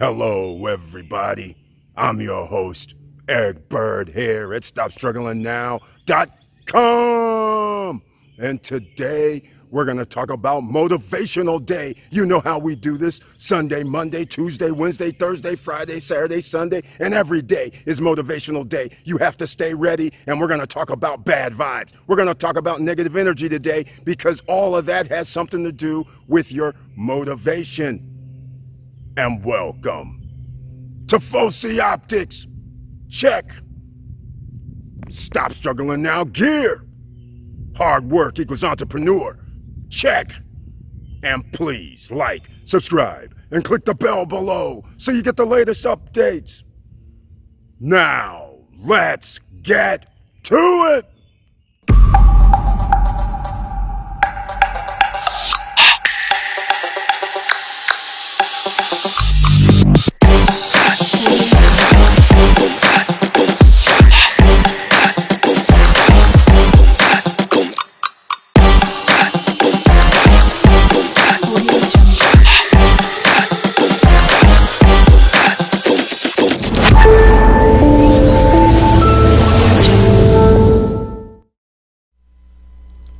Hello, everybody. I'm your host, Eric Bird, here at StopStrugglingNow.com. And today, we're going to talk about Motivational Day. You know how we do this Sunday, Monday, Tuesday, Wednesday, Thursday, Friday, Saturday, Sunday, and every day is Motivational Day. You have to stay ready, and we're going to talk about bad vibes. We're going to talk about negative energy today because all of that has something to do with your motivation and welcome to Foci Optics. Check. Stop struggling now. Gear. Hard work equals entrepreneur. Check. And please like, subscribe, and click the bell below so you get the latest updates. Now, let's get to it.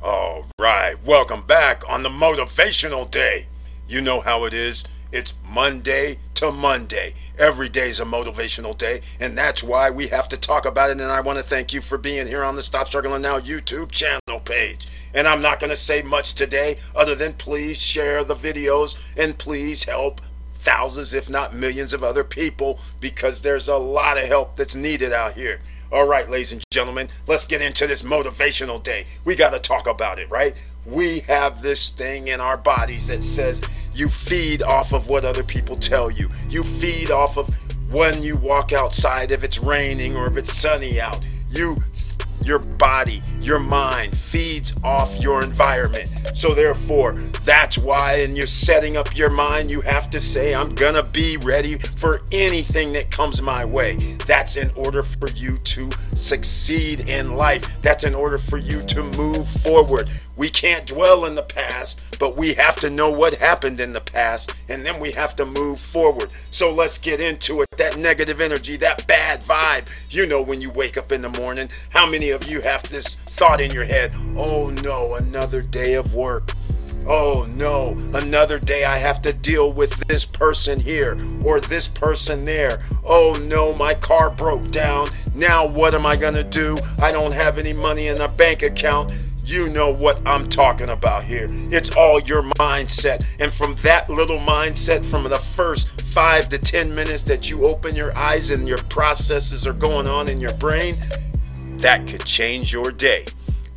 All right, welcome back on the motivational day. You know how it is. It's Monday to Monday. Every day's a motivational day, and that's why we have to talk about it. And I want to thank you for being here on the Stop Struggling Now YouTube channel page. And I'm not going to say much today other than please share the videos and please help thousands, if not millions, of other people because there's a lot of help that's needed out here. All right, ladies and gentlemen, let's get into this motivational day. We got to talk about it, right? We have this thing in our bodies that says you feed off of what other people tell you. You feed off of when you walk outside, if it's raining or if it's sunny out. You your body, your mind feeds off your environment. So, therefore, that's why, in you're setting up your mind, you have to say, I'm gonna be ready for anything that comes my way. That's in order for you to succeed in life. That's in order for you to move forward. We can't dwell in the past, but we have to know what happened in the past, and then we have to move forward. So let's get into it. That negative energy, that bad vibe. You know, when you wake up in the morning, how many of you have this thought in your head? Oh no, another day of work. Oh no, another day I have to deal with this person here or this person there. Oh no, my car broke down. Now what am I going to do? I don't have any money in a bank account. You know what I'm talking about here. It's all your mindset. And from that little mindset, from the first five to 10 minutes that you open your eyes and your processes are going on in your brain, that could change your day.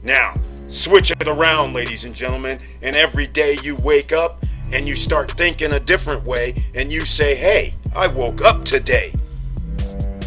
Now, switch it around, ladies and gentlemen, and every day you wake up and you start thinking a different way and you say, hey, I woke up today.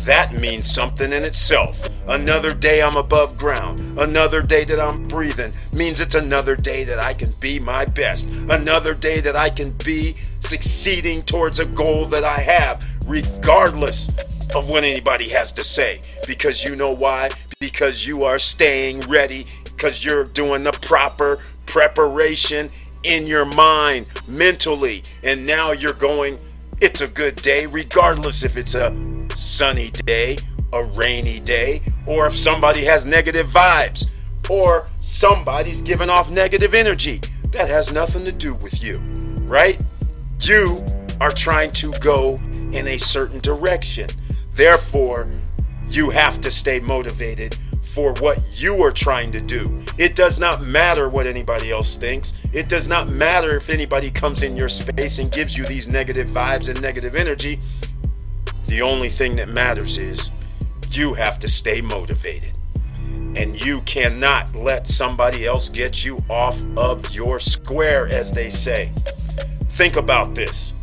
That means something in itself. Another day I'm above ground. Another day that I'm breathing means it's another day that I can be my best. Another day that I can be succeeding towards a goal that I have, regardless of what anybody has to say. Because you know why? Because you are staying ready, because you're doing the proper preparation in your mind, mentally. And now you're going, it's a good day, regardless if it's a sunny day, a rainy day, or if somebody has negative vibes, or somebody's giving off negative energy. That has nothing to do with you, right? You are trying to go in a certain direction. Therefore, you have to stay motivated for what you are trying to do. It does not matter what anybody else thinks. It does not matter if anybody comes in your space and gives you these negative vibes and negative energy. The only thing that matters is you have to stay motivated. And you cannot let somebody else get you off of your square, as they say. Think about this.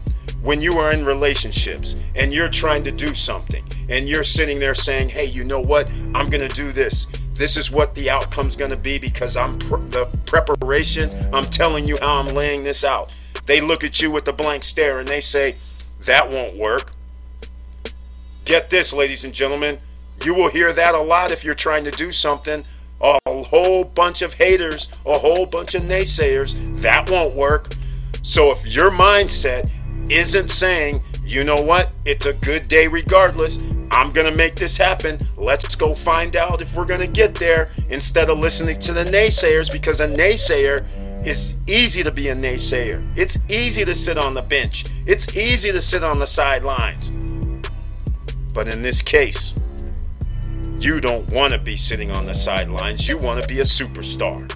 When you are in relationships and you're trying to do something and you're sitting there saying, hey, you know what? I'm going to do this. This is what the outcome's going to be because I'm the preparation. I'm telling you how I'm laying this out. They look at you with a blank stare and they say, that won't work. Get this, ladies and gentlemen. You will hear that a lot if you're trying to do something. A whole bunch of haters, a whole bunch of naysayers. That won't work. So if your mindset isn't saying you know what? It's a good day regardless. I'm going to make this happen. Let's go find out if we're going to get there instead of listening to the naysayers because a naysayer is easy to be a naysayer. It's easy to sit on the bench, it's easy to sit on the sidelines. But in this case, you don't want to be sitting on the sidelines. You want to be a superstar.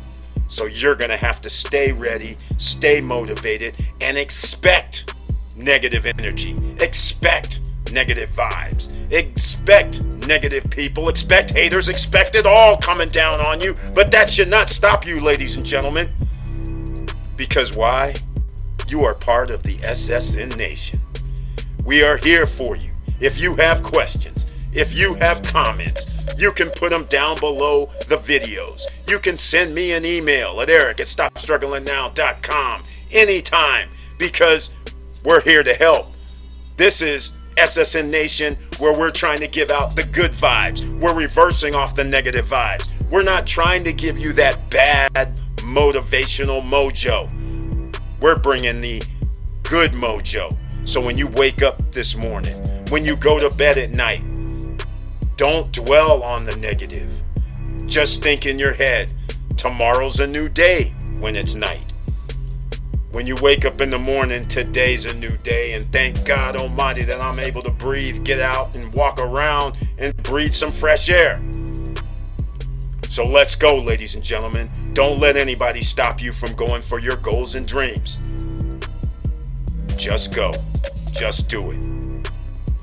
So you're going to have to stay ready, stay motivated, and expect negative energy. Expect negative vibes. Expect negative people. Expect haters. Expect it all coming down on you. But that should not stop you, ladies and gentlemen. Because why? You are part of the SSN Nation. We are here for you. If you have questions, if you have comments, you can put them down below the videos. You can send me an email at eric at stopstrugglingnow.com anytime because we're here to help. This is SSN Nation where we're trying to give out the good vibes. We're reversing off the negative vibes. We're not trying to give you that bad motivational mojo. We're bringing the good mojo. So when you wake up this morning, when you go to bed at night, don't dwell on the negative. Just think in your head, tomorrow's a new day when it's night. When you wake up in the morning, today's a new day, and thank God Almighty that I'm able to breathe, get out, and walk around and breathe some fresh air. So let's go, ladies and gentlemen. Don't let anybody stop you from going for your goals and dreams. Just go. Just do it.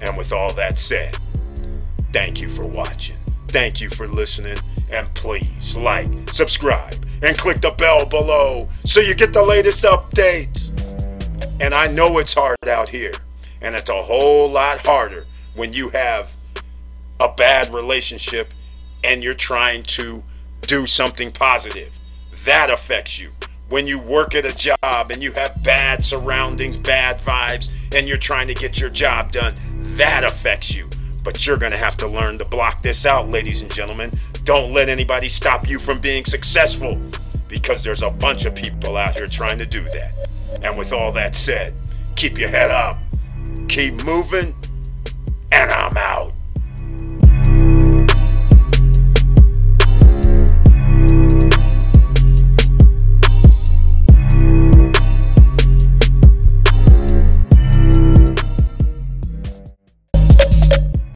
And with all that said, thank you for watching. Thank you for listening. And please like, subscribe, and click the bell below so you get the latest updates. And I know it's hard out here, and it's a whole lot harder when you have a bad relationship and you're trying to do something positive. That affects you. When you work at a job and you have bad surroundings, bad vibes, and you're trying to get your job done, that affects you. But you're going to have to learn to block this out, ladies and gentlemen. Don't let anybody stop you from being successful because there's a bunch of people out here trying to do that. And with all that said, keep your head up, keep moving, and I'm out.